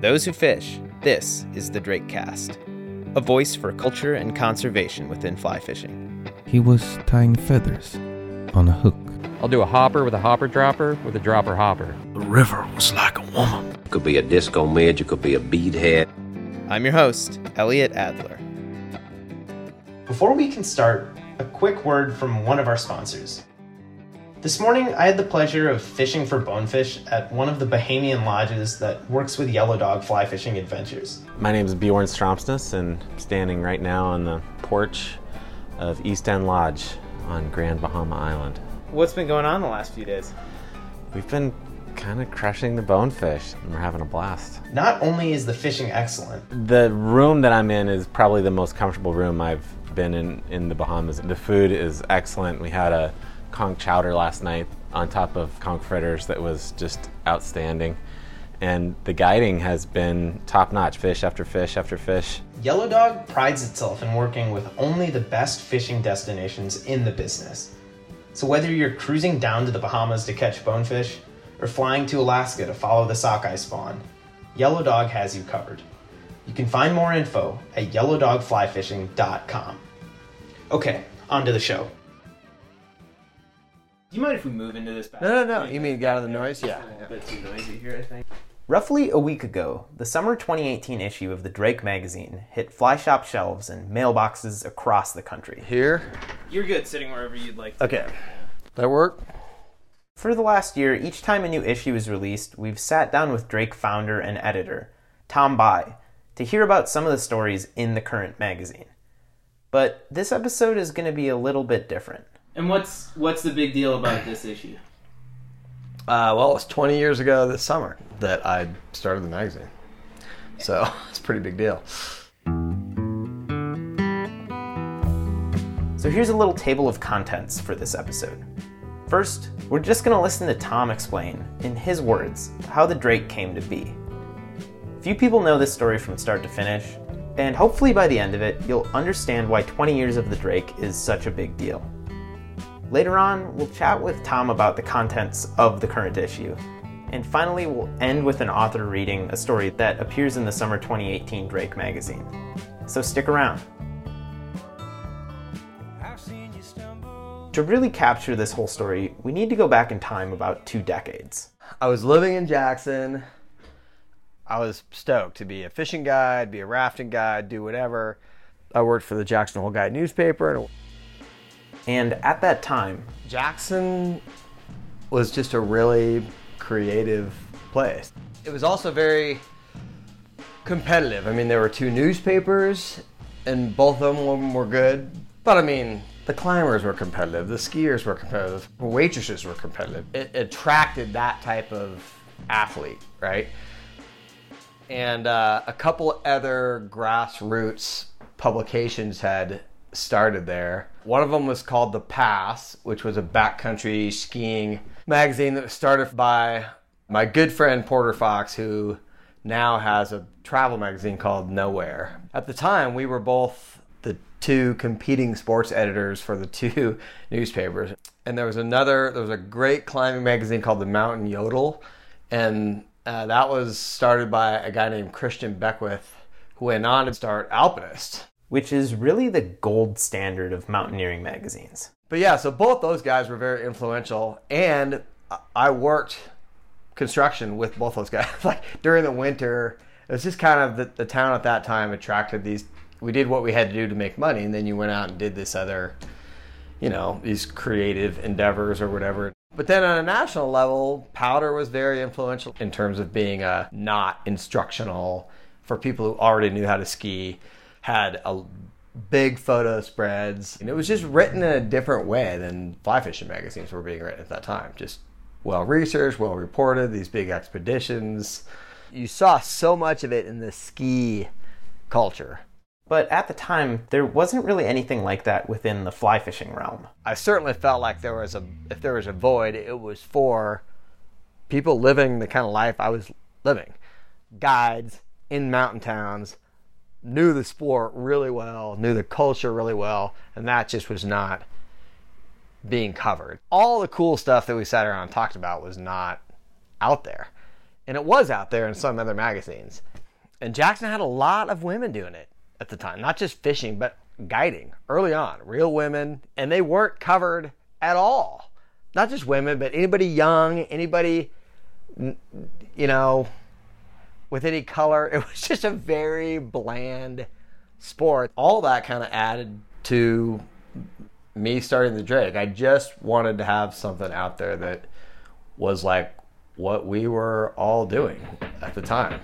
For those who fish, this is the Drake Cast, a voice for culture and conservation within fly fishing. He was tying feathers on a hook. I'll do a hopper with a hopper dropper with a dropper hopper. The river was like a woman. It Could be a disco midge, it could be a beadhead. I'm your host, Elliot Adler. Before we can start, a quick word from one of our sponsors. This morning, I had the pleasure of fishing for bonefish at one of the Bahamian lodges that works with Yellow Dog Fly Fishing Adventures. My name is Bjorn Stromsness, and I'm standing right now on the porch of East End Lodge on Grand Bahama Island. What's been going on the last few days? We've been kind of crushing the bonefish, and we're having a blast. Not only is the fishing excellent, The room that I'm in is probably the most comfortable room I've been in in the Bahamas. The food is excellent. We had a conch chowder last night on top of conch fritters that was just outstanding. And the guiding has been top notch fish after fish after fish. Yellow Dog prides itself in working with only the best fishing destinations in the business. So whether you're cruising down to the Bahamas to catch bonefish or flying to Alaska to follow the sockeye spawn, Yellow Dog has you covered. You can find more info at yellowdogflyfishing.com. Okay, on to the show. Do you mind if we move into this back? No, no, no. You mean get out of the noise? Yeah. A bit too noisy here, I think. Roughly a week ago, the summer 2018 issue of the Drake magazine hit fly shop shelves and mailboxes across the country. Here. You're good sitting wherever you'd like to. Okay. That work? For the last year, each time a new issue is released, we've sat down with Drake founder and editor, Tom Bie, to hear about some of the stories in the current magazine. But this episode is going to be a little bit different. And what's what's the big deal about this issue? Uh, well, it's 20 years ago this summer that I started the magazine. So it's a pretty big deal. So here's a little table of contents for this episode. First, we're just going to listen to Tom explain, in his words, how the Drake came to be. Few people know this story from start to finish, and hopefully by the end of it, you'll understand why 20 years of the Drake is such a big deal. Later on, we'll chat with Tom about the contents of the current issue. And finally, we'll end with an author reading a story that appears in the summer 2018 Drake magazine. So stick around. To really capture this whole story, we need to go back in time about two decades. I was living in Jackson. I was stoked to be a fishing guide, be a rafting guide, do whatever. I worked for the Jackson Hole Guide newspaper. And at that time, Jackson was just a really creative place. It was also very competitive. I mean, there were two newspapers, and both of them were good. But I mean, the climbers were competitive, the skiers were competitive, the waitresses were competitive. It attracted that type of athlete, right? And uh, a couple other grassroots publications had started there. One of them was called The Pass, which was a backcountry skiing magazine that was started by my good friend Porter Fox, who now has a travel magazine called Nowhere. At the time, we were both the two competing sports editors for the two newspapers. And there was another, there was a great climbing magazine called The Mountain Yodel. And uh, that was started by a guy named Christian Beckwith, who went on to start Alpinist. Which is really the gold standard of mountaineering magazines. But yeah, so both those guys were very influential, and I worked construction with both those guys. like during the winter, it was just kind of the, the town at that time attracted these. We did what we had to do to make money, and then you went out and did this other, you know, these creative endeavors or whatever. But then on a national level, Powder was very influential in terms of being a not instructional for people who already knew how to ski, had a big photo spreads. And it was just written in a different way than fly fishing magazines were being written at that time. Just well researched, well reported, these big expeditions. You saw so much of it in the ski culture. But at the time, there wasn't really anything like that within the fly fishing realm. I certainly felt like there was a if there was a void, it was for people living the kind of life I was living. Guides in mountain towns knew the sport really well, knew the culture really well, and that just was not being covered. All the cool stuff that we sat around and talked about was not out there. And it was out there in some other magazines. And Jackson had a lot of women doing it at the time, not just fishing, but guiding early on, real women. And they weren't covered at all. Not just women, but anybody young, anybody, you know, with any color. It was just a very bland sport. All that kind of added to me starting the Drake. I just wanted to have something out there that was like what we were all doing at the time.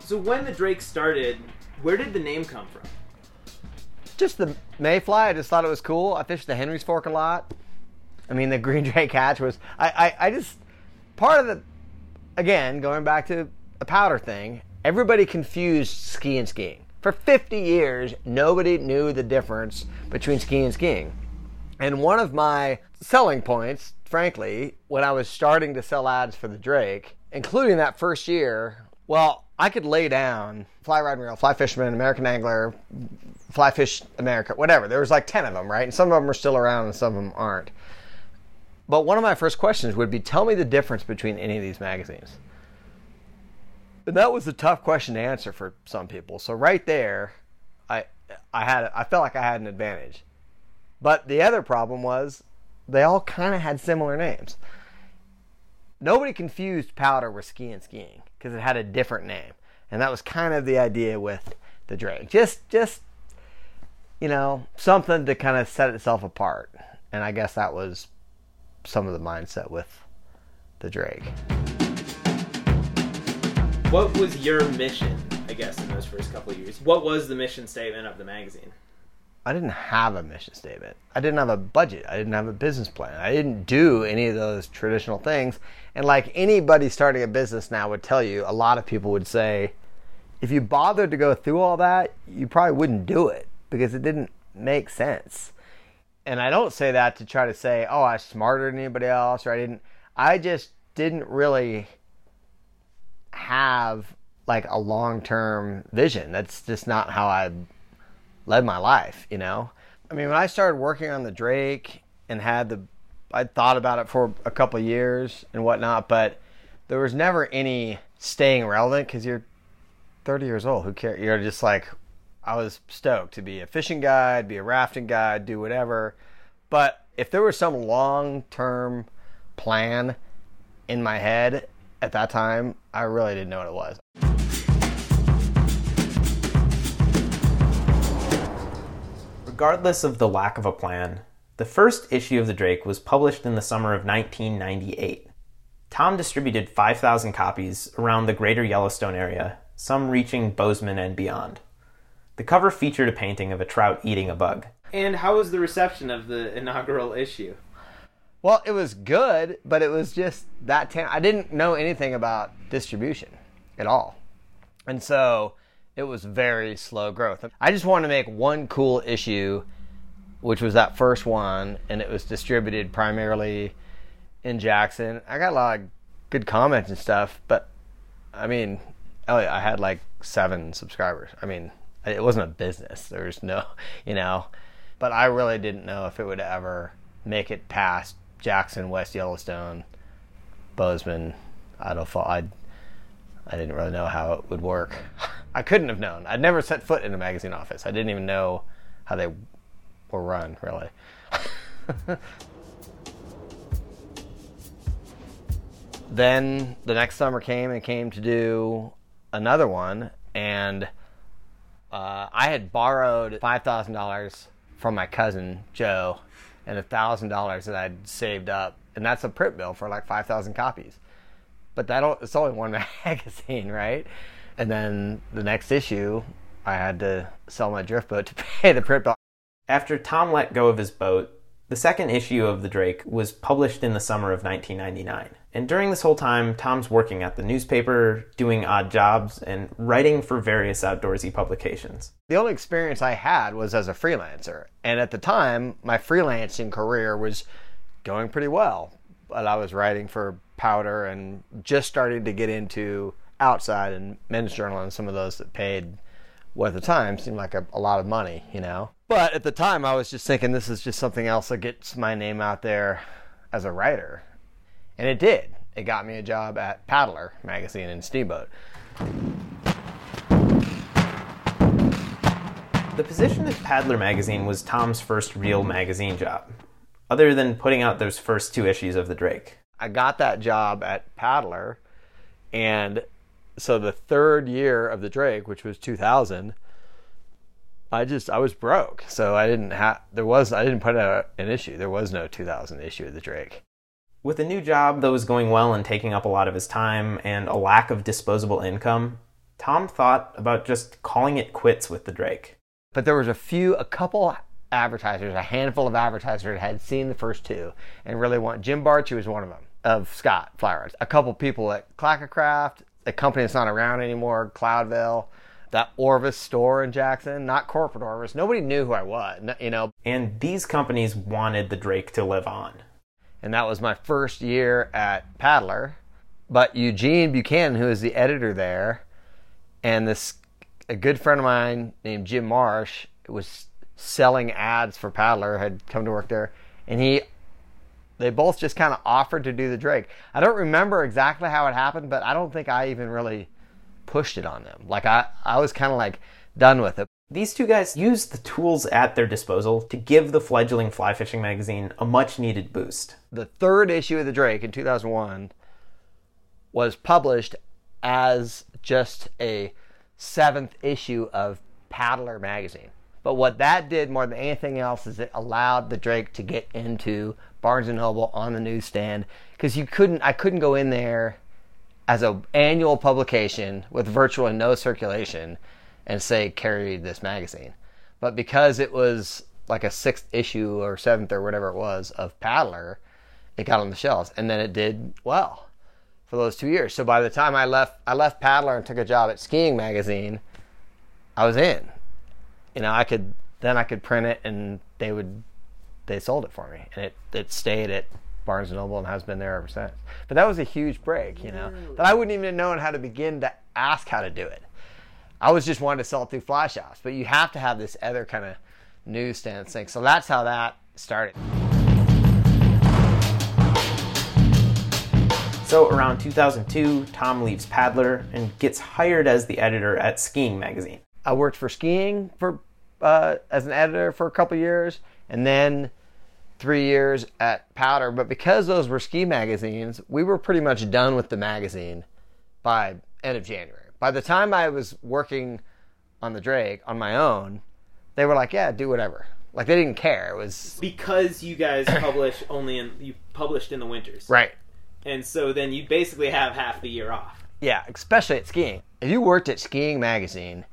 So when the Drake started, where did the name come from? Just the mayfly, I just thought it was cool. I fished the Henry's Fork a lot. I mean, the green drake hatch was. I, I, I just part of the. Again, going back to the powder thing, everybody confused ski and skiing. For 50 years, nobody knew the difference between ski and skiing. And one of my selling points, frankly, when I was starting to sell ads for the Drake, including that first year, well, I could lay down Fly Rod & Reel, Fly Fisherman, American Angler, Fly Fish America, whatever. There was like 10 of them, right? And some of them are still around and some of them aren't. But one of my first questions would be tell me the difference between any of these magazines. And that was a tough question to answer for some people. So right there, I I had I felt like I had an advantage. But the other problem was they all kind of had similar names. Nobody confused powder with ski and skiing because it had a different name. And that was kind of the idea with the Drake. Just just you know, something to kind of set itself apart. And I guess that was some of the mindset with the Drake. What was your mission, I guess, in those first couple of years? What was the mission statement of the magazine? I didn't have a mission statement. I didn't have a budget. I didn't have a business plan. I didn't do any of those traditional things. And like anybody starting a business now would tell you, a lot of people would say, if you bothered to go through all that, you probably wouldn't do it because it didn't make sense. And I don't say that to try to say, oh, I was smarter than anybody else, or I didn't. I just didn't really have like a long term vision. That's just not how I led my life, you know? I mean, when I started working on the Drake and had the, I thought about it for a couple years and whatnot, but there was never any staying relevant because you're 30 years old. Who cares? You're just like, I was stoked to be a fishing guide, be a rafting guide, do whatever. But if there was some long term plan in my head at that time, I really didn't know what it was. Regardless of the lack of a plan, the first issue of the Drake was published in the summer of 1998. Tom distributed 5,000 copies around the greater Yellowstone area, some reaching Bozeman and beyond. The cover featured a painting of a trout eating a bug. And how was the reception of the inaugural issue? Well, it was good, but it was just that time. I didn't know anything about distribution at all. And so it was very slow growth. I just wanted to make one cool issue, which was that first one, and it was distributed primarily in Jackson. I got a lot of good comments and stuff, but I mean, oh Elliot, I had like seven subscribers. I mean, it wasn't a business. There's no, you know, but I really didn't know if it would ever make it past Jackson, West Yellowstone, Bozeman, Idaho. I, I didn't really know how it would work. I couldn't have known. I'd never set foot in a magazine office. I didn't even know how they were run, really. then the next summer came and came to do another one, and uh, I had borrowed five thousand dollars from my cousin Joe, and a thousand dollars that I'd saved up, and that's a print bill for like five thousand copies. But that it's only one magazine, right? And then the next issue, I had to sell my drift boat to pay the print bill. After Tom let go of his boat, the second issue of The Drake was published in the summer of 1999. And during this whole time, Tom's working at the newspaper, doing odd jobs, and writing for various outdoorsy publications. The only experience I had was as a freelancer. And at the time, my freelancing career was going pretty well. But I was writing for Powder and just starting to get into Outside and Men's Journal and some of those that paid what at the time seemed like a, a lot of money, you know. But at the time, I was just thinking this is just something else that gets my name out there as a writer. And it did. It got me a job at Paddler magazine and Steamboat. The position at Paddler magazine was Tom's first real magazine job, other than putting out those first two issues of the Drake. I got that job at Paddler, and so the third year of the Drake, which was 2000, I just I was broke, so I didn't have there was I didn't put out an issue. There was no 2000 issue of the Drake. With a new job that was going well and taking up a lot of his time and a lack of disposable income, Tom thought about just calling it quits with the Drake. But there was a few, a couple advertisers, a handful of advertisers had seen the first two and really want. Jim Bartschi was one of them of Scott Fly Rods. A couple people at Clackacraft, a company that's not around anymore, Cloudveil, that Orvis store in Jackson, not corporate Orvis. Nobody knew who I was, you know. And these companies wanted the Drake to live on. And that was my first year at Paddler. But Eugene Buchanan, who is the editor there, and this a good friend of mine named Jim Marsh was selling ads for Paddler, had come to work there, and he they both just kind of offered to do the Drake. I don't remember exactly how it happened, but I don't think I even really pushed it on them. Like I, I was kind of like done with it. These two guys used the tools at their disposal to give the fledgling fly fishing magazine a much needed boost. The third issue of the Drake in 2001 was published as just a seventh issue of Paddler magazine. But what that did more than anything else is it allowed the Drake to get into Barnes and Noble on the newsstand because you couldn't I couldn't go in there as a annual publication with virtually no circulation and say carry this magazine. But because it was like a sixth issue or seventh or whatever it was of Paddler, it got on the shelves and then it did well for those two years. So by the time I left I left Paddler and took a job at Skiing Magazine, I was in. You know, I could then I could print it and they would they sold it for me, and it it stayed at Barnes and Noble and has been there ever since. But that was a huge break, you know, that I wouldn't even have known how to begin to ask how to do it. I was just wanting to sell it through fly shops, but you have to have this other kind of newsstand thing. So that's how that started. So around 2002, Tom leaves Paddler and gets hired as the editor at Skiing Magazine. I worked for skiing for uh, as an editor for a couple years, and then three years at Powder. But because those were ski magazines, we were pretty much done with the magazine by end of January. By the time I was working on the Drake on my own, they were like, "Yeah, do whatever." Like they didn't care. It was because you guys publish only in you published in the winters, right. And so then you basically have half the year off. Yeah, especially at skiing. If you worked at Skiing Magazine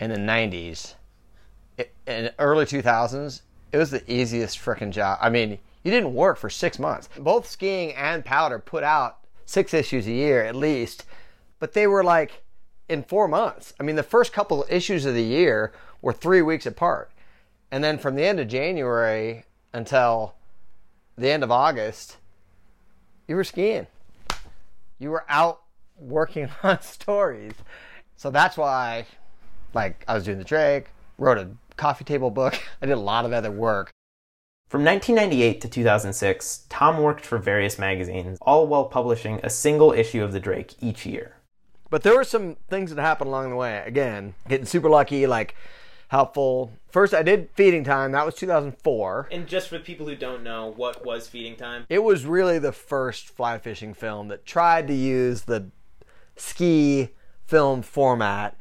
in the '90s, in early 2000s, it was the easiest freaking job. I mean, you didn't work for six months. Both skiing and powder put out six issues a year at least, but they were like in four months. I mean, the first couple of issues of the year were three weeks apart. And then from the end of January until the end of August, you were skiing. You were out working on stories. So that's why, like, I was doing the Drake, wrote a coffee table book. I did a lot of other work. From 1998 to 2006, Tom worked for various magazines, all while publishing a single issue of The Drake each year. But there were some things that happened along the way. Again, getting super lucky, like helpful. First, I did Feeding Time. That was 2004. And just for people who don't know, what was Feeding Time? It was really the first fly fishing film that tried to use the ski film format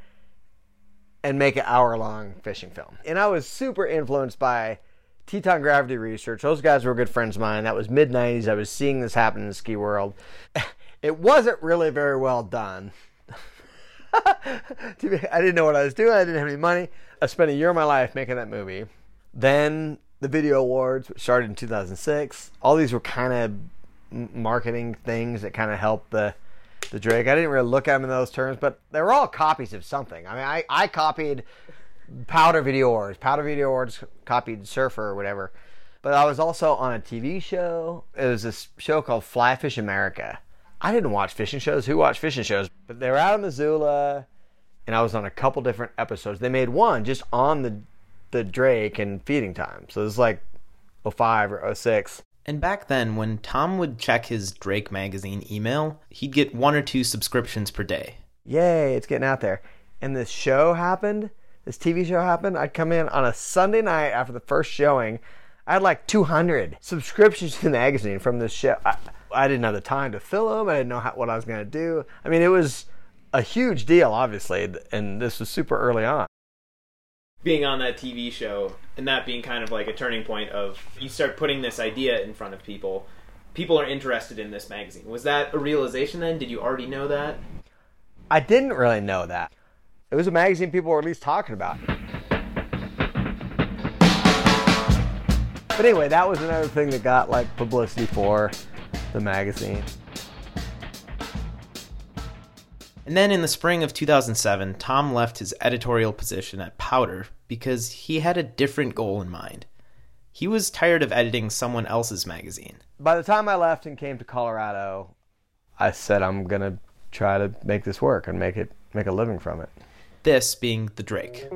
and make an hour long fishing film. And I was super influenced by Teton Gravity Research. Those guys were good friends of mine. That was mid 90s. I was seeing this happen in the ski world. It wasn't really very well done. I didn't know what I was doing. I didn't have any money. I spent a year of my life making that movie. Then the Video Awards started in 2006. All these were kind of marketing things that kind of helped the the Drake. I didn't really look at them in those terms, but they were all copies of something. I mean, I, I copied Powder Video Awards. Powder Video Awards copied Surfer or whatever. But I was also on a TV show. It was this show called Fly Fish America. I didn't watch fishing shows. Who watched fishing shows? But they were out in Missoula, and I was on a couple different episodes. They made one just on the the Drake and feeding time. So it was like 05 or 06. And back then, when Tom would check his Drake magazine email, he'd get one or two subscriptions per day. Yay, it's getting out there. And this show happened, this TV show happened. I'd come in on a Sunday night after the first showing. I had like 200 subscriptions to the magazine from this show. I, I didn't have the time to fill them. I didn't know how, what I was going to do. I mean, it was a huge deal, obviously, and this was super early on. Being on that TV show and that being kind of like a turning point of you start putting this idea in front of people. People are interested in this magazine. Was that a realization then? Did you already know that? I didn't really know that. It was a magazine people were at least talking about. But anyway, that was another thing that got like publicity for the magazine. And then in the spring of 2007, Tom left his editorial position at Powder because he had a different goal in mind. He was tired of editing someone else's magazine. By the time I left and came to Colorado, I said I'm going to try to make this work and make it make a living from it. This being the Drake.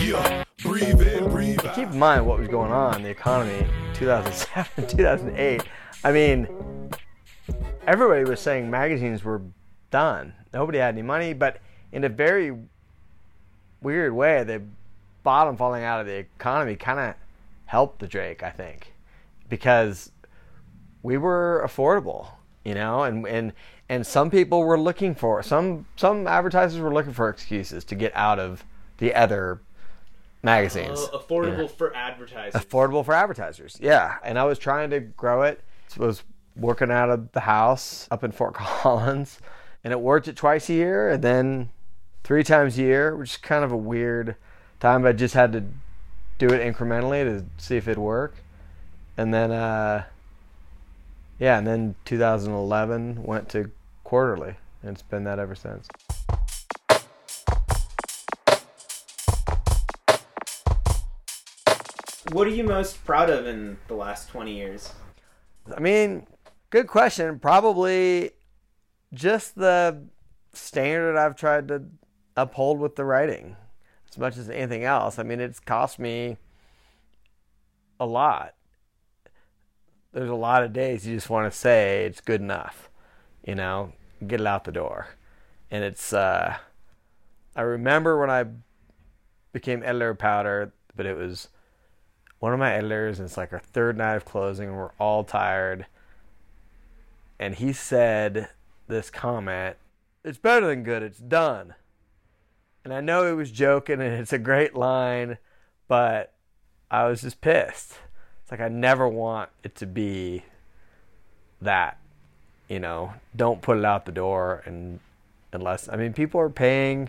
Yeah, breathe in, breathe out. Keep in mind what was going on in the economy 2007, 2008. I mean, everybody was saying magazines were done. Nobody had any money, but in a very weird way, the bottom falling out of the economy kind of helped the Drake, I think, because we were affordable, you know, and and and some people were looking for some some advertisers were looking for excuses to get out of the other magazines. Uh, affordable for advertisers. affordable for advertisers. Yeah, and I was trying to grow it. Was working out of the house up in Fort Collins, and it worked it twice a year, and then three times a year, which is kind of a weird time. But I just had to do it incrementally to see if it'd work, and then uh, yeah, and then 2011 went to quarterly, and it's been that ever since. What are you most proud of in the last 20 years? I mean, good question. Probably just the standard I've tried to uphold with the writing as much as anything else. I mean, it's cost me a lot. There's a lot of days you just want to say it's good enough, you know, get it out the door. And it's, uh, I remember when I became editor of Powder, but it was one of my editors, and it's like our third night of closing, and we're all tired. And he said this comment It's better than good, it's done. And I know he was joking, and it's a great line, but I was just pissed. It's like I never want it to be that, you know. Don't put it out the door, and unless I mean, people are paying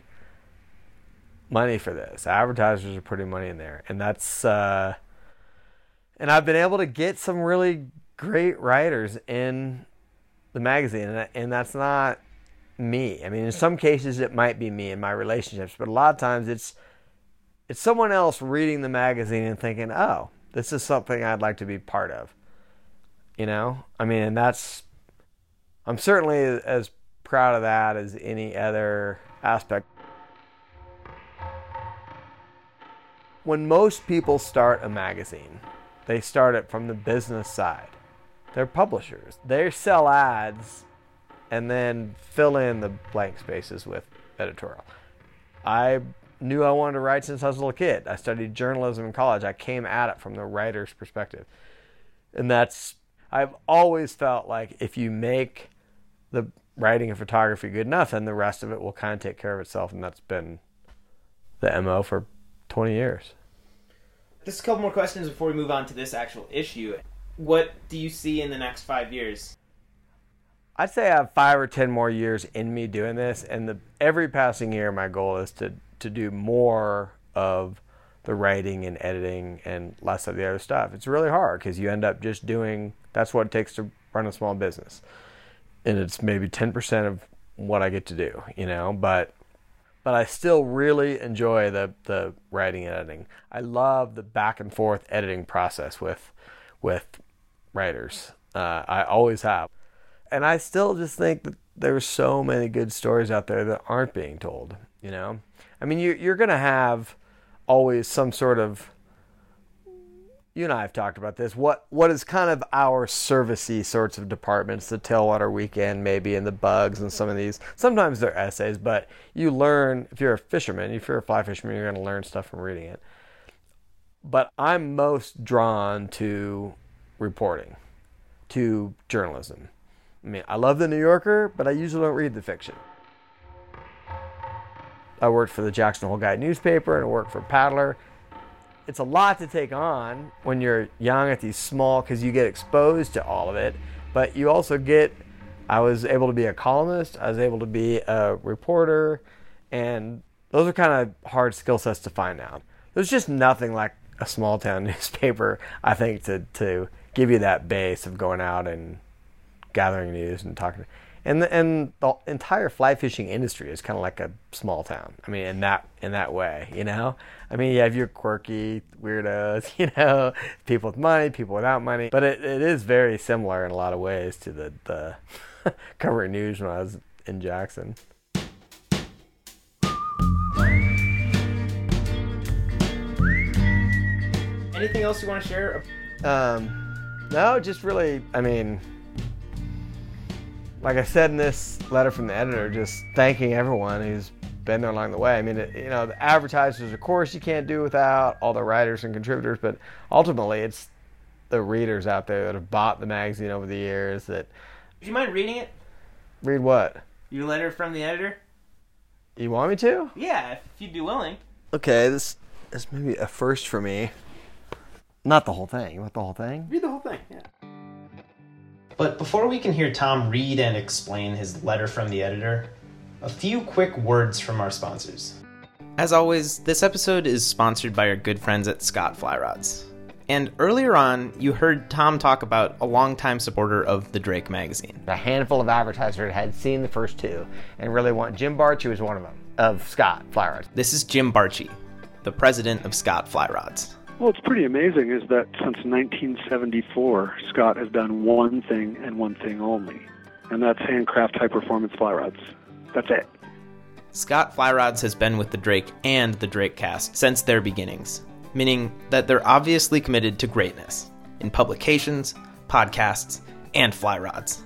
money for this. Advertisers are putting money in there, and that's uh, and I've been able to get some really great writers in the magazine, and, and that's not me. I mean, in some cases it might be me in my relationships, but a lot of times it's it's someone else reading the magazine and thinking, "Oh, this is something I'd like to be part of." You know, I mean, and that's I'm certainly as proud of that as any other aspect. When most people start a magazine, they start it from the business side. They're publishers. They sell ads and then fill in the blank spaces with editorial. I knew I wanted to write since I was a little kid. I studied journalism in college. I came at it from the writer's perspective. And that's, I've always felt like if you make the writing and photography good enough, then the rest of it will kind of take care of itself. And that's been the MO for 20 years. Just a couple more questions before we move on to this actual issue. What do you see in the next five years? I'd say I have five or ten more years in me doing this, and the every passing year, my goal is to to do more of the writing and editing and less of the other stuff. It's really hard because you end up just doing. That's what it takes to run a small business, and it's maybe ten percent of what I get to do, you know. But but I still really enjoy the the writing and editing. I love the back and forth editing process with with writers. Uh, I always have and I still just think that there's so many good stories out there that aren't being told. You know, I mean, you, you're to have always some sort of you and I have talked about this. What what is kind of our servicey sorts of departments, the tailwater weekend, maybe, and the bugs, and some of these. Sometimes they're essays, but you learn if you're a fisherman, if you're a fly fisherman, you're going to learn stuff from reading it. But I'm most drawn to reporting, to journalism. I mean, I love the New Yorker, but I usually don't read the fiction. I worked for the Jackson Hole Guide newspaper and I worked for Paddler it's a lot to take on when you're young at these small because you get exposed to all of it but you also get i was able to be a columnist i was able to be a reporter and those are kind of hard skill sets to find out. There's just nothing like a small town newspaper i think to, to give you that base of going out and gathering news and talking and the, and the entire fly fishing industry is kind of like a small town. I mean, in that in that way, you know. I mean, you have your quirky weirdos, you know, people with money, people without money, but it, it is very similar in a lot of ways to the the covering news when I was in Jackson. Anything else you want to share? Um, no, just really, I mean, like I said in this letter from the editor, just thanking everyone who's been there along the way. I mean, it, you know, the advertisers, of course, you can't do without all the writers and contributors, but ultimately, it's the readers out there that have bought the magazine over the years that Do you mind reading it? read what Your letter from the editor? you want me to. Yeah, if you'd be willing. Okay, this this may be a first for me. Not the whole thing. You want the whole thing? Read the whole thing. Yeah. But before we can hear Tom read and explain his letter from the editor, a few quick words from our sponsors. As always, this episode is sponsored by our good friends at Scott Fly Rods. And earlier on, you heard Tom talk about a longtime supporter of the Drake magazine. A handful of advertisers had seen the first two and really want Jim Bartschi who was one of them, of Scott Fly Rods. This is Jim Bartschi, the president of Scott Fly Rods. Well, it's pretty amazing is that since 1974, Scott has done one thing and one thing only, and that's handcraft high performance fly rods. That's it. Scott Fly Rods has been with the Drake and the Drake cast since their beginnings, meaning that they're obviously committed to greatness in publications, podcasts, and fly rods.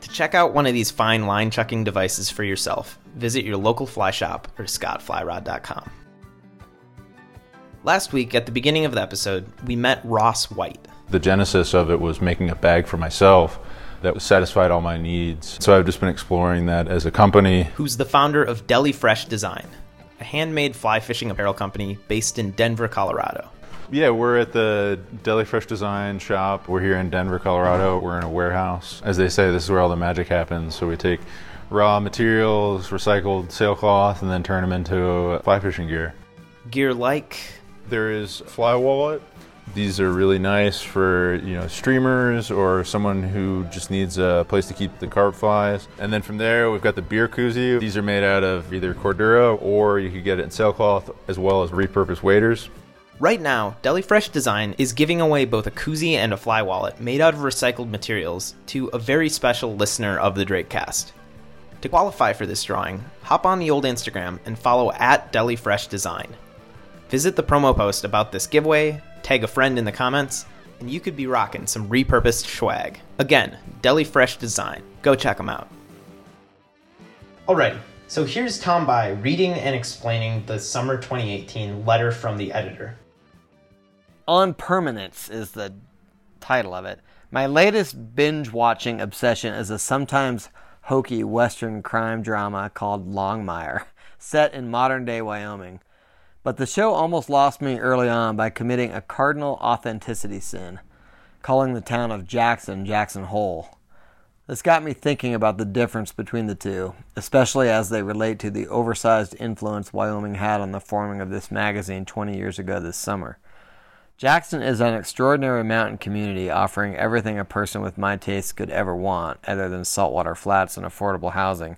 To check out one of these fine line chucking devices for yourself, visit your local fly shop or scottflyrod.com. Last week, at the beginning of the episode, we met Ross White. The genesis of it was making a bag for myself that satisfied all my needs. So I've just been exploring that as a company. who's the founder of Deli Fresh Design, a handmade fly fishing apparel company based in Denver, Colorado. Yeah, we're at the Deli Fresh Design shop. We're here in Denver, Colorado. We're in a warehouse. As they say, this is where all the magic happens. So we take raw materials, recycled sailcloth, and then turn them into fly fishing gear. Gear like There is Fly Wallet. These are really nice for you know streamers or someone who just needs a place to keep the carp flies. And then from there, we've got the beer koozie. These are made out of either cordura or you could get it in sailcloth as well as repurposed waders. Right now, Deli Fresh Design is giving away both a koozie and a fly wallet made out of recycled materials to a very special listener of the Drakecast. To qualify for this drawing, hop on the old Instagram and follow at Deli Fresh Design. Visit the promo post about this giveaway, tag a friend in the comments, and you could be rocking some repurposed swag. Again, Deli Fresh Design. Go check them out. Alrighty, so here's Tom Bie reading and explaining the summer 2018 letter from the editor. On Permanence is the title of it. My latest binge watching obsession is a sometimes hokey Western crime drama called Longmire, set in modern day Wyoming. But the show almost lost me early on by committing a cardinal authenticity sin, calling the town of Jackson Jackson Hole. This got me thinking about the difference between the two, especially as they relate to the oversized influence Wyoming had on the forming of this magazine 20 years ago this summer. Jackson is an extraordinary mountain community offering everything a person with my tastes could ever want, other than saltwater flats and affordable housing.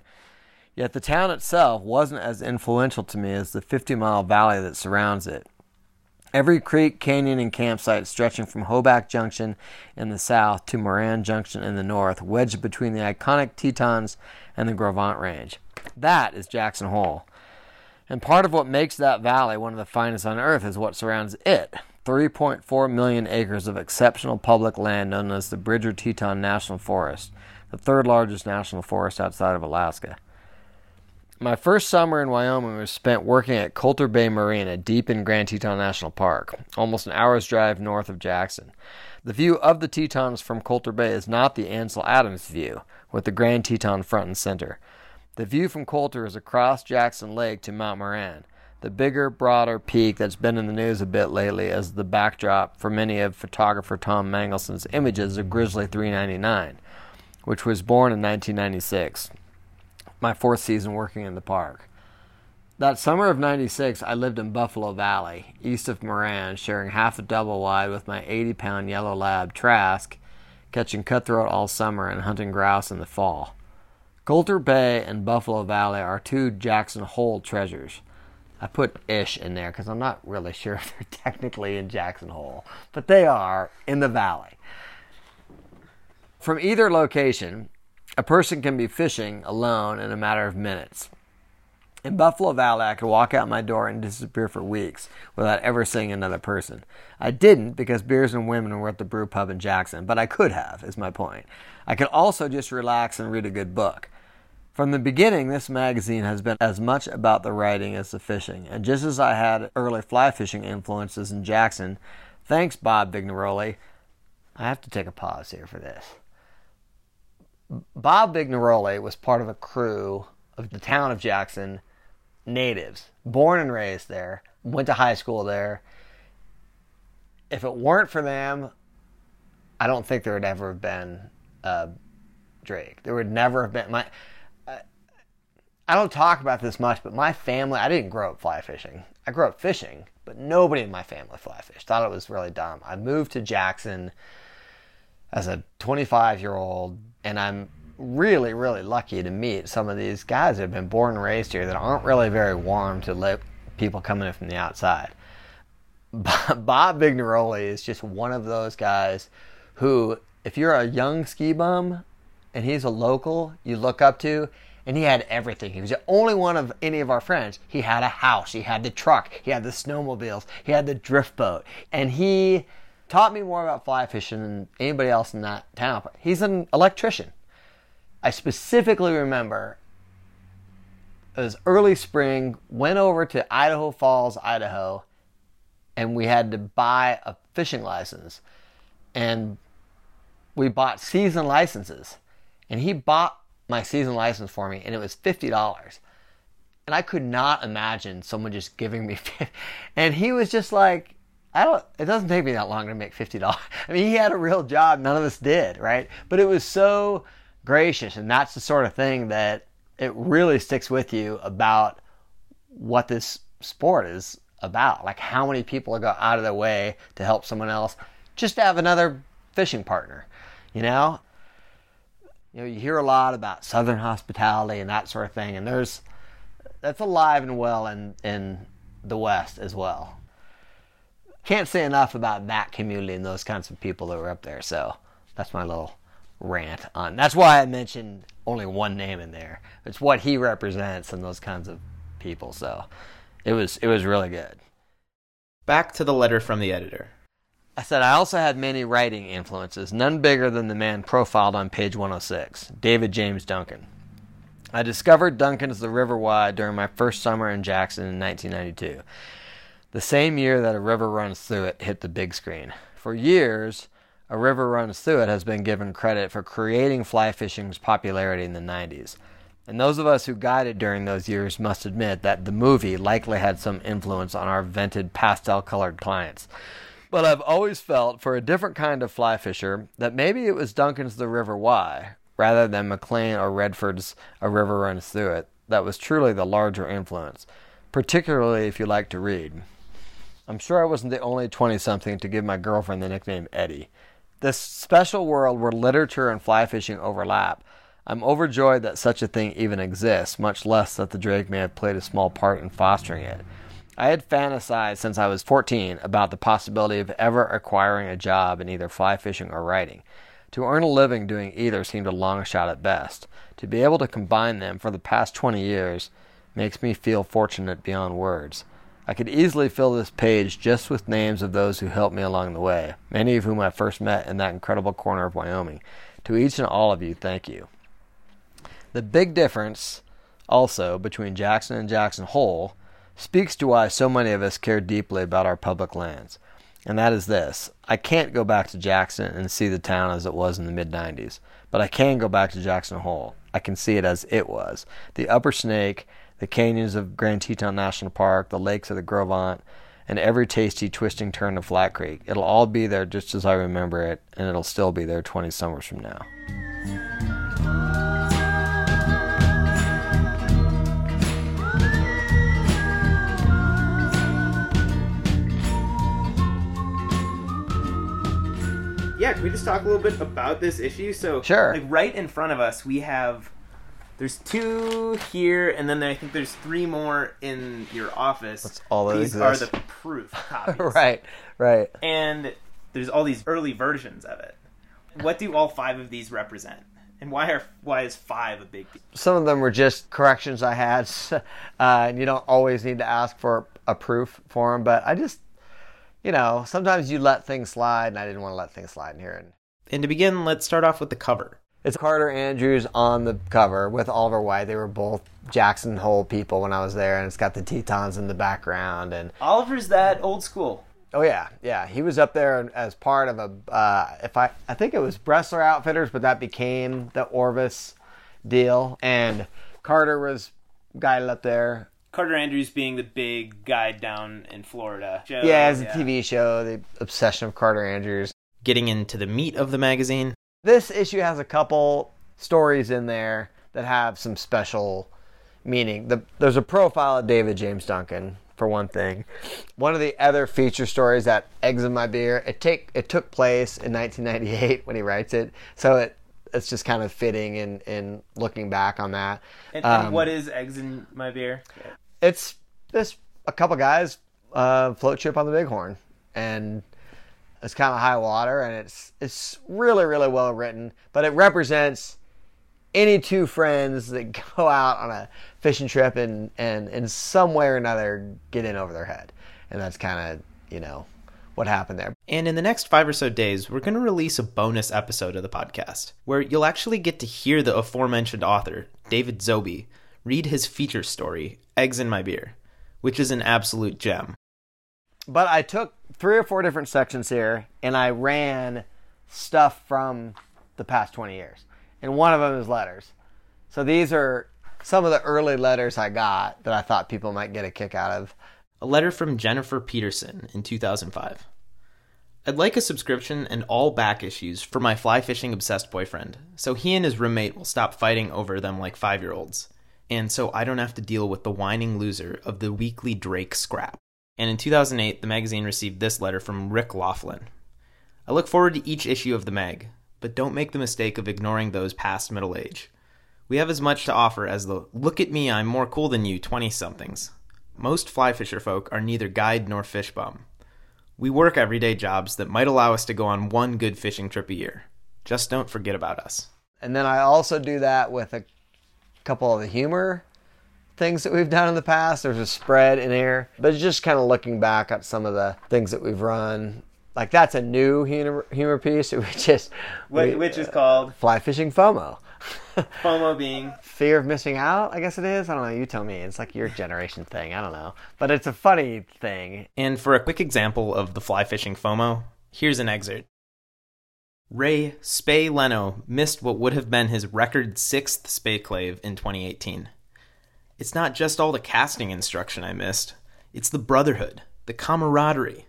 Yet the town itself wasn't as influential to me as the 50 mile valley that surrounds it. Every creek, canyon, and campsite stretching from Hoback Junction in the south to Moran Junction in the north, wedged between the iconic Tetons and the Gros Ventre Range. That is Jackson Hole. And part of what makes that valley one of the finest on earth is what surrounds it 3.4 million acres of exceptional public land known as the Bridger Teton National Forest, the third largest national forest outside of Alaska. My first summer in Wyoming was spent working at Colter Bay Marina deep in Grand Teton National Park, almost an hour's drive north of Jackson. The view of the Tetons from Colter Bay is not the Ansel Adams view, with the Grand Teton front and center. The view from Colter is across Jackson Lake to Mount Moran, the bigger, broader peak that's been in the news a bit lately as the backdrop for many of photographer Tom Mangelsen's images of Grizzly 399, which was born in 1996, my fourth season working in the park. That summer of 96, I lived in Buffalo Valley, east of Moran, sharing half a double wide with my 80 pound yellow lab, Trask, catching cutthroat all summer and hunting grouse in the fall. Colter Bay and Buffalo Valley are two Jackson Hole treasures. I put ish in there because I'm not really sure if they're technically in Jackson Hole, but they are in the valley. From either location, a person can be fishing alone in a matter of minutes. In Buffalo Valley, I could walk out my door and disappear for weeks without ever seeing another person. I didn't because beers and women were at the brew pub in Jackson, but I could have, is my point. I could also just relax and read a good book. From the beginning, this magazine has been as much about the writing as the fishing, and just as I had early fly fishing influences in Jackson, thanks Bob Vignaroli. I have to take a pause here for this. Bob Vignaroli was part of a crew of the town of Jackson natives, born and raised there, went to high school there. If it weren't for them, I don't think there would ever have been uh, Drake. There would never have been my. I don't talk about this much, but my family, I didn't grow up fly fishing. I grew up fishing, but nobody in my family fly fished. Thought it was really dumb. I moved to Jackson as a 25 year old, and I'm really, really lucky to meet some of these guys that have been born and raised here that aren't really very warm to let people coming in from the outside. Bob Vignaroli is just one of those guys who, if you're a young ski bum and he's a local you look up to, and he had everything. He was the only one of any of our friends. He had a house, he had the truck, he had the snowmobiles, he had the drift boat, and he taught me more about fly fishing than anybody else in that town. He's an electrician. I specifically remember it was early spring, went over to Idaho Falls, Idaho, and we had to buy a fishing license. And we bought season licenses. And he bought my season license for me, and it was $50. And I could not imagine someone just giving me 50 And he was just like, I don't, it doesn't take me that long to make $50. I mean, he had a real job. None of us did, right? But it was so gracious. And that's the sort of thing that it really sticks with you about what this sport is about. Like how many people go out of their way to help someone else just to have another fishing partner, you know? You know, you hear a lot about Southern hospitality and that sort of thing, and there's that's alive and well in in the West as well. Can't say enough about that community and those kinds of people that were up there. So that's my little rant on. That's why I mentioned only one name in there. It's what he represents and those kinds of people. So it was it was really good. Back to the letter from the editor. I said I also had many writing influences, none bigger than the man profiled on page 106, David James Duncan. I discovered Duncan's The River Why during my first summer in Jackson in 1992, the same year that A River Runs Through It hit the big screen. For years, A River Runs Through It has been given credit for creating fly fishing's popularity in the 90s. And those of us who guided during those years must admit that the movie likely had some influence on our vented pastel colored clients. But I've always felt, for a different kind of fly fisher, that maybe it was Duncan's The River Why, rather than Maclean or Redford's A River Runs Through It, that was truly the larger influence, particularly if you like to read. I'm sure I wasn't the only 20 something to give my girlfriend the nickname Eddie. This special world where literature and fly fishing overlap, I'm overjoyed that such a thing even exists, much less that the Drake may have played a small part in fostering it. I had fantasized since I was 14 about the possibility of ever acquiring a job in either fly fishing or writing. To earn a living doing either seemed a long shot at best. To be able to combine them for the past 20 years makes me feel fortunate beyond words. I could easily fill this page just with names of those who helped me along the way, many of whom I first met in that incredible corner of Wyoming. To each and all of you, thank you. The big difference, also, between Jackson and Jackson Hole speaks to why so many of us care deeply about our public lands. And that is this I can't go back to Jackson and see the town as it was in the mid 90s, but I can go back to Jackson Hole. I can see it as it was. The Upper Snake, the canyons of Grand Teton National Park, the lakes of the Gros Ventre, and every tasty twisting turn of Flat Creek. It'll all be there just as I remember it, and it'll still be there 20 summers from now. Yeah, can we just talk a little bit about this issue? So, Sure. like right in front of us, we have there's two here, and then I think there's three more in your office. That's all that These exists. are the proof copies, right, right. And there's all these early versions of it. What do all five of these represent? And why are why is five a big deal? Some of them were just corrections I had, uh, and you don't always need to ask for a proof for them. But I just, you know, sometimes you let things slide, and I didn't want to let things slide in here. And And to begin, let's start off with the cover. It's Carter Andrews on the cover with Oliver White. They were both Jackson Hole people when I was there, and it's got the Tetons in the background. And Oliver's that old school. oh yeah, yeah, he was up there as part of a. Uh, if I, I think it was Bressler Outfitters, but that became the Orvis deal. And Carter was guided up there. Carter Andrews being the big guy down in Florida. Joe, Yeah, it's a TV show, The Obsession of Carter Andrews. Getting into the meat of the magazine. This issue has a couple stories in there that have some special meaning. The, there's a profile of David James Duncan for one thing. One of the other feature stories that Eggs in My Beer, it take it took place in 1998 when he writes it, so it it's just kind of fitting in in looking back on that. And, Um, and what is eggs in my beer? it's this a couple guys uh, float trip on the Bighorn, and it's kind of high water, and it's it's really really well written, but it represents any two friends that go out on a fishing trip and and in some way or another get in over their head, and that's kind of you know what happened there. And in the next five or so days, we're going to release a bonus episode of the podcast where you'll actually get to hear the aforementioned author, David Zoby, read his feature story, Eggs in My Beer, which is an absolute gem. But I took three or four different sections here and I ran stuff from the past 20 years. And one of them is letters. So these are some of the early letters I got that I thought people might get a kick out of. A letter from Jennifer Peterson in 2005. I'd like a subscription and all back issues for my fly fishing obsessed boyfriend, so he and his roommate will stop fighting over them like five year olds, and so I don't have to deal with the whining loser of the weekly Drake scrap. And in 2008, the magazine received this letter from Rick Laughlin. I look forward to each issue of the mag, but don't make the mistake of ignoring those past middle age. We have as much to offer as the look at me, I'm more cool than you 20 somethings. Most fly fisher folk are neither guide nor fish bum. We work everyday jobs that might allow us to go on one good fishing trip a year. Just don't forget about us. And then I also do that with a couple of the humor things that we've done in the past. There's a spread in here, but just kind of looking back at some of the things that we've run. Like that's a new humor, humor piece. We just we- Which is uh, called fly fishing FOMO. FOMO being Fear of missing out, I guess it is. I don't know. You tell me. It's like your generation thing. I don't know. But it's a funny thing. And for a quick example of the fly fishing FOMO, here's an excerpt. Ray Spey Leno missed what would have been his record sixth Speyclave in 2018. It's not just all the casting instruction I missed, it's the brotherhood, the camaraderie.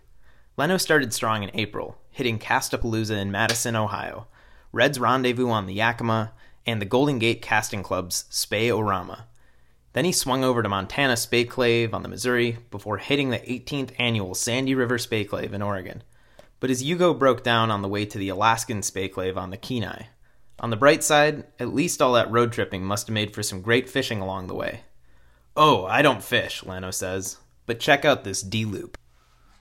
Leno started strong in April, hitting Castapalooza in Madison, Ohio, Red's Rendezvous on the Yakima, and the Golden Gate Casting Club's Spey-O-Rama. Then he swung over to Montana Speyclave on the Missouri before hitting the 18th annual Sandy River Speyclave in Oregon. But his Yugo broke down on the way to the Alaskan Speyclave on the Kenai. On the bright side, at least all that road tripping must have made for some great fishing along the way. Oh, I don't fish, Leno says, but check out this D loop.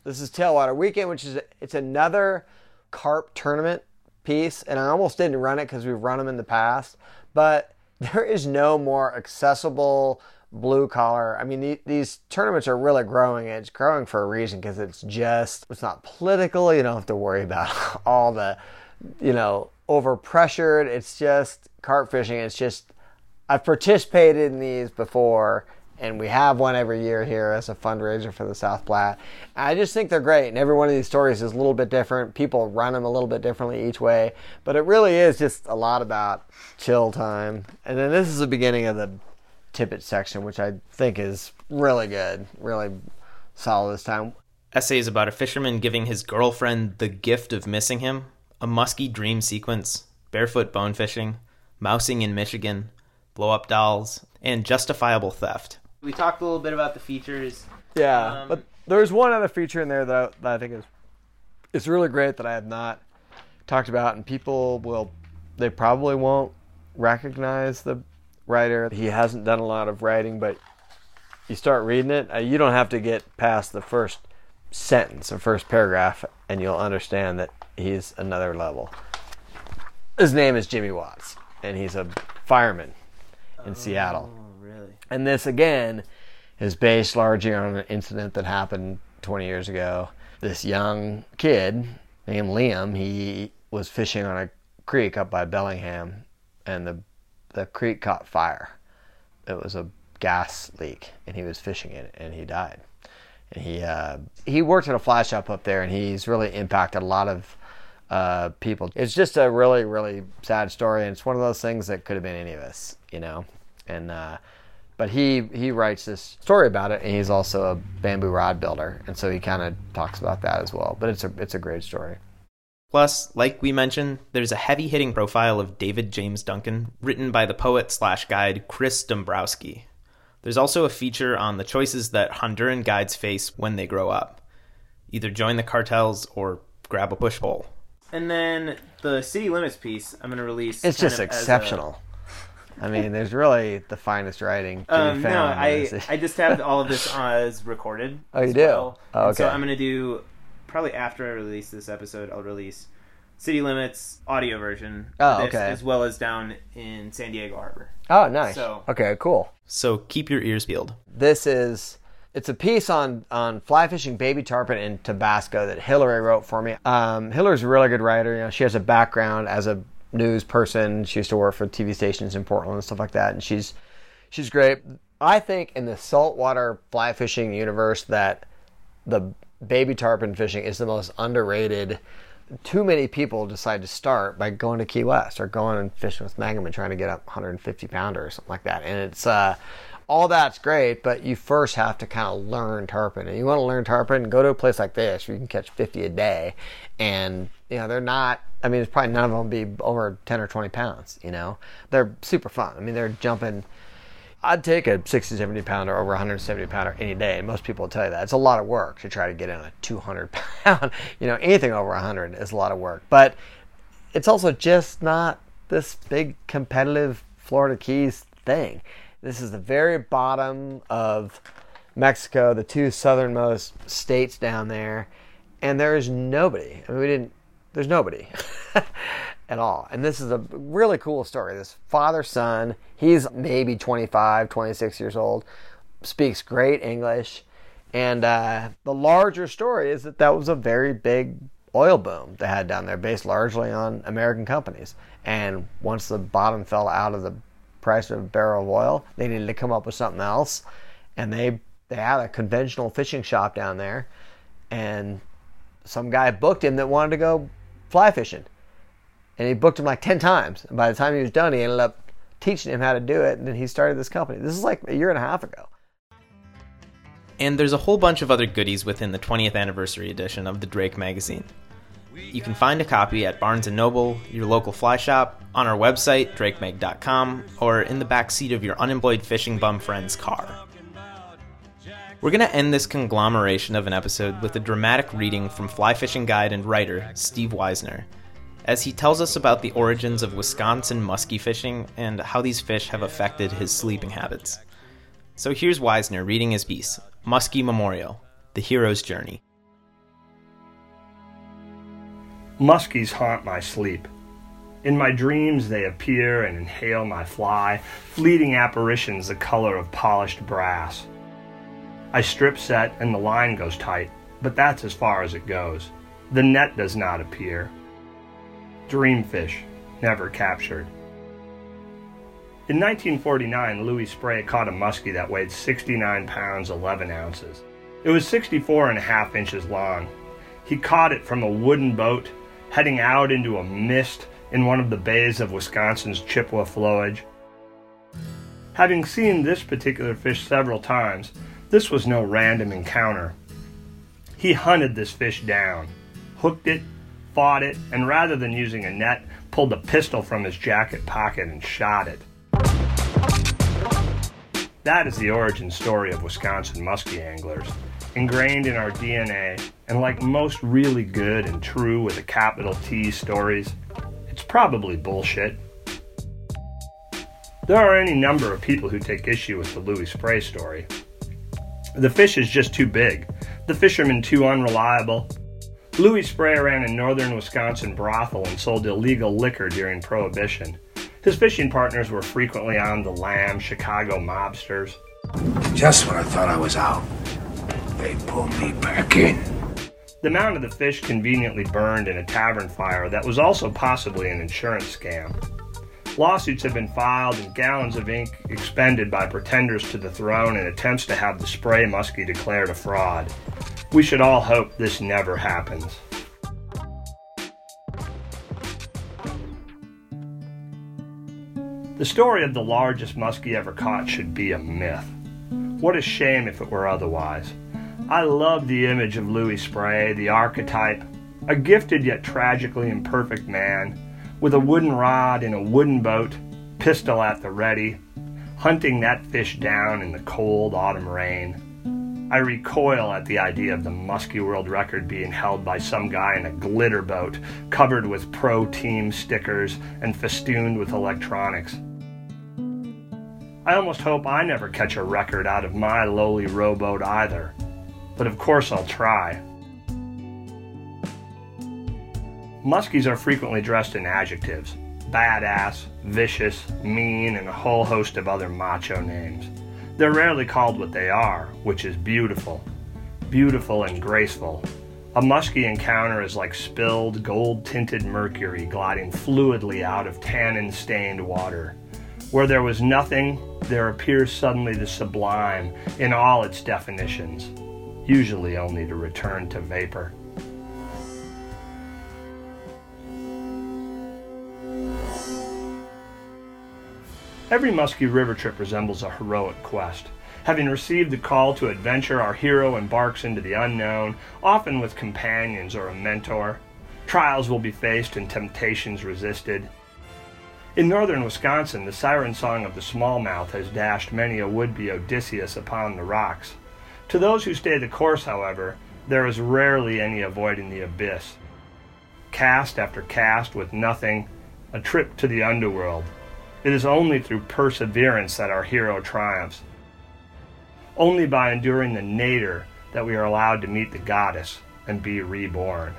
This is Tailwater Weekend, which is it's another carp tournament piece, and I almost didn't run it because we've run them in the past. But there is no more accessible blue collar. I mean, the, these tournaments are really growing. And it's growing for a reason because it's just it's not political. You don't have to worry about all the, you know, over pressured. It's just carp fishing. It's just I've participated in these before, and we have one every year here as a fundraiser for the South Platte. I just think they're great, and every one of these stories is a little bit different. People run them a little bit differently each way, but it really is just a lot about chill time. And then this is the beginning of the tippet section, which I think is really good, really solid this time. Essays about a fisherman giving his girlfriend the gift of missing him, a musky dream sequence, barefoot bone fishing, mousing in Michigan, blow up dolls, and justifiable theft. We talked a little bit about the features. Yeah, Um, but there's one other feature in there that I, that I think is is really great that I have not talked about, and people will they probably won't recognize the writer. He hasn't done a lot of writing, but you start reading it, uh, you don't have to get past the first sentence or first paragraph, and you'll understand that he's another level. His name is Jimmy Watts, and he's a fireman in Seattle. Oh, really? And this again is based largely on an incident that happened 20 years ago. This young kid named Liam, he was fishing on a creek up by Bellingham, and the the creek caught fire. It was a gas leak, and he was fishing in it, and he died. And he uh, he worked at a fly shop up there, and he's really impacted a lot of uh, people. It's just a really really sad story, and it's one of those things that could have been any of us, you know. And uh, but he he writes this story about it, and he's also a bamboo rod builder, and so he kind of talks about that as well. But it's a it's a great story. Plus, like we mentioned, there's a heavy hitting profile of David James Duncan, written by the poet slash guide Chris Dombrowski. There's also a feature on the choices that Honduran guides face when they grow up either join the cartels or grab a push pole. And then the city limits piece, I'm going to release. It's just of as a- exceptional. I mean, there's really the finest writing to Um, be no, found. in I. I just have all of this as recorded. Oh, you do? well. Oh, And So okay. I'm gonna do probably after I release this episode, I'll release City Limits audio version. of Oh, this, okay. As well as down in San Diego Harbor. oh, nice. So- okay, cool. So keep your ears peeled. This is it's a piece on on fly fishing baby tarpon in Tabasco that Hillary wrote for me. Um, Hillary's a really good writer. You know, she has a background as a news person. She used to work for TV stations in Portland and stuff like that, and she's she's great. I think in the saltwater fly fishing universe that the baby tarpon fishing is the most underrated. Too many people decide to start by going to Key West or going and fishing with Magnum and trying to get up 150 pounder or something like that. And it's uh, all that's great, but you first have to kind of learn tarpon. And you want to learn tarpon, go to a place like this where you can catch 50 a day. And you know they're not. I mean, it's probably none of them be over 10 or 20 pounds. You know, they're super fun. I mean, they're jumping. I'd take a 60, 70 pounder over 170 pounder any day, and most people will tell you that. It's a lot of work to try to get in a 200 pound. You know, anything over 100 is a lot of work. But it's also just not this big competitive Florida Keys thing. This is the very bottom of Mexico, the two southernmost states down there, and there is nobody. I mean, we didn't. There's nobody at all. And this is a really cool story. This father son, he's maybe 25, 26 years old, speaks great English. And uh, the larger story is that that was a very big oil boom they had down there, based largely on American companies. And once the bottom fell out of the price of a barrel of oil, they needed to come up with something else. And they they had a conventional fishing shop down there, and some guy booked him that wanted to go fly fishing. And he booked him like 10 times. And by the time he was done, he ended up teaching him how to do it. And then he started this company. This is like a year and a half ago. And there's a whole bunch of other goodies within the 20th anniversary edition of the Drake magazine. You can find a copy at Barnes & Noble, your local fly shop, on our website, drakemag.com, or in the back seat of your unemployed fishing bum friend's car. We're going to end this conglomeration of an episode with a dramatic reading from fly fishing guide and writer Steve Weisner, as he tells us about the origins of Wisconsin muskie fishing and how these fish have affected his sleeping habits. So here's Weisner reading his piece, Muskie Memorial The Hero's Journey. Muskies haunt my sleep. In my dreams, they appear and inhale my fly, fleeting apparitions the color of polished brass. I strip set and the line goes tight, but that's as far as it goes. The net does not appear. Dreamfish, never captured. In 1949, Louis Spray caught a muskie that weighed 69 pounds 11 ounces. It was 64 and a half inches long. He caught it from a wooden boat heading out into a mist in one of the bays of Wisconsin's Chippewa flowage. Having seen this particular fish several times, this was no random encounter. He hunted this fish down, hooked it, fought it, and rather than using a net, pulled a pistol from his jacket pocket and shot it. That is the origin story of Wisconsin muskie anglers, ingrained in our DNA, and like most really good and true with a capital T stories, it's probably bullshit. There are any number of people who take issue with the Louis Spray story. The fish is just too big, the fishermen too unreliable. Louis Spray ran a northern Wisconsin brothel and sold illegal liquor during Prohibition. His fishing partners were frequently on the lam Chicago mobsters. Just when I thought I was out, they pulled me back in. The amount of the fish conveniently burned in a tavern fire that was also possibly an insurance scam. Lawsuits have been filed and gallons of ink expended by pretenders to the throne in attempts to have the spray muskie declared a fraud. We should all hope this never happens. The story of the largest muskie ever caught should be a myth. What a shame if it were otherwise. I love the image of Louis Spray, the archetype, a gifted yet tragically imperfect man, with a wooden rod in a wooden boat, pistol at the ready, hunting that fish down in the cold autumn rain. I recoil at the idea of the muskie world record being held by some guy in a glitter boat covered with pro team stickers and festooned with electronics. I almost hope I never catch a record out of my lowly rowboat either, but of course I'll try. Muskies are frequently dressed in adjectives badass, vicious, mean, and a whole host of other macho names. They're rarely called what they are, which is beautiful. Beautiful and graceful. A muskie encounter is like spilled, gold tinted mercury gliding fluidly out of tannin stained water. Where there was nothing, there appears suddenly the sublime in all its definitions, usually only to return to vapor. Every Muskie River trip resembles a heroic quest. Having received the call to adventure, our hero embarks into the unknown, often with companions or a mentor. Trials will be faced and temptations resisted. In northern Wisconsin, the siren song of the smallmouth has dashed many a would be Odysseus upon the rocks. To those who stay the course, however, there is rarely any avoiding the abyss. Cast after cast with nothing, a trip to the underworld, it is only through perseverance that our hero triumphs. Only by enduring the nadir that we are allowed to meet the goddess and be reborn.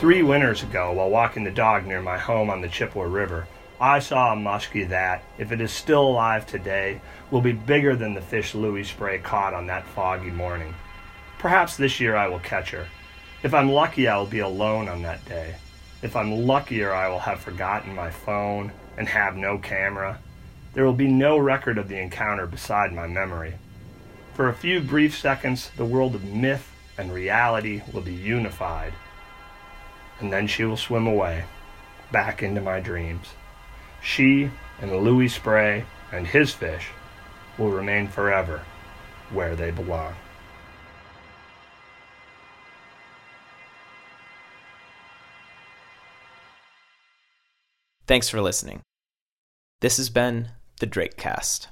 Three winters ago, while walking the dog near my home on the Chippewa River, I saw a muskie that, if it is still alive today, will be bigger than the fish Louis Spray caught on that foggy morning. Perhaps this year I will catch her. If I'm lucky, I will be alone on that day. If I'm luckier, I will have forgotten my phone and have no camera. There will be no record of the encounter beside my memory. For a few brief seconds, the world of myth and reality will be unified. And then she will swim away, back into my dreams. She and Louis Spray and his fish will remain forever where they belong. Thanks for listening. This has been the Drakecast.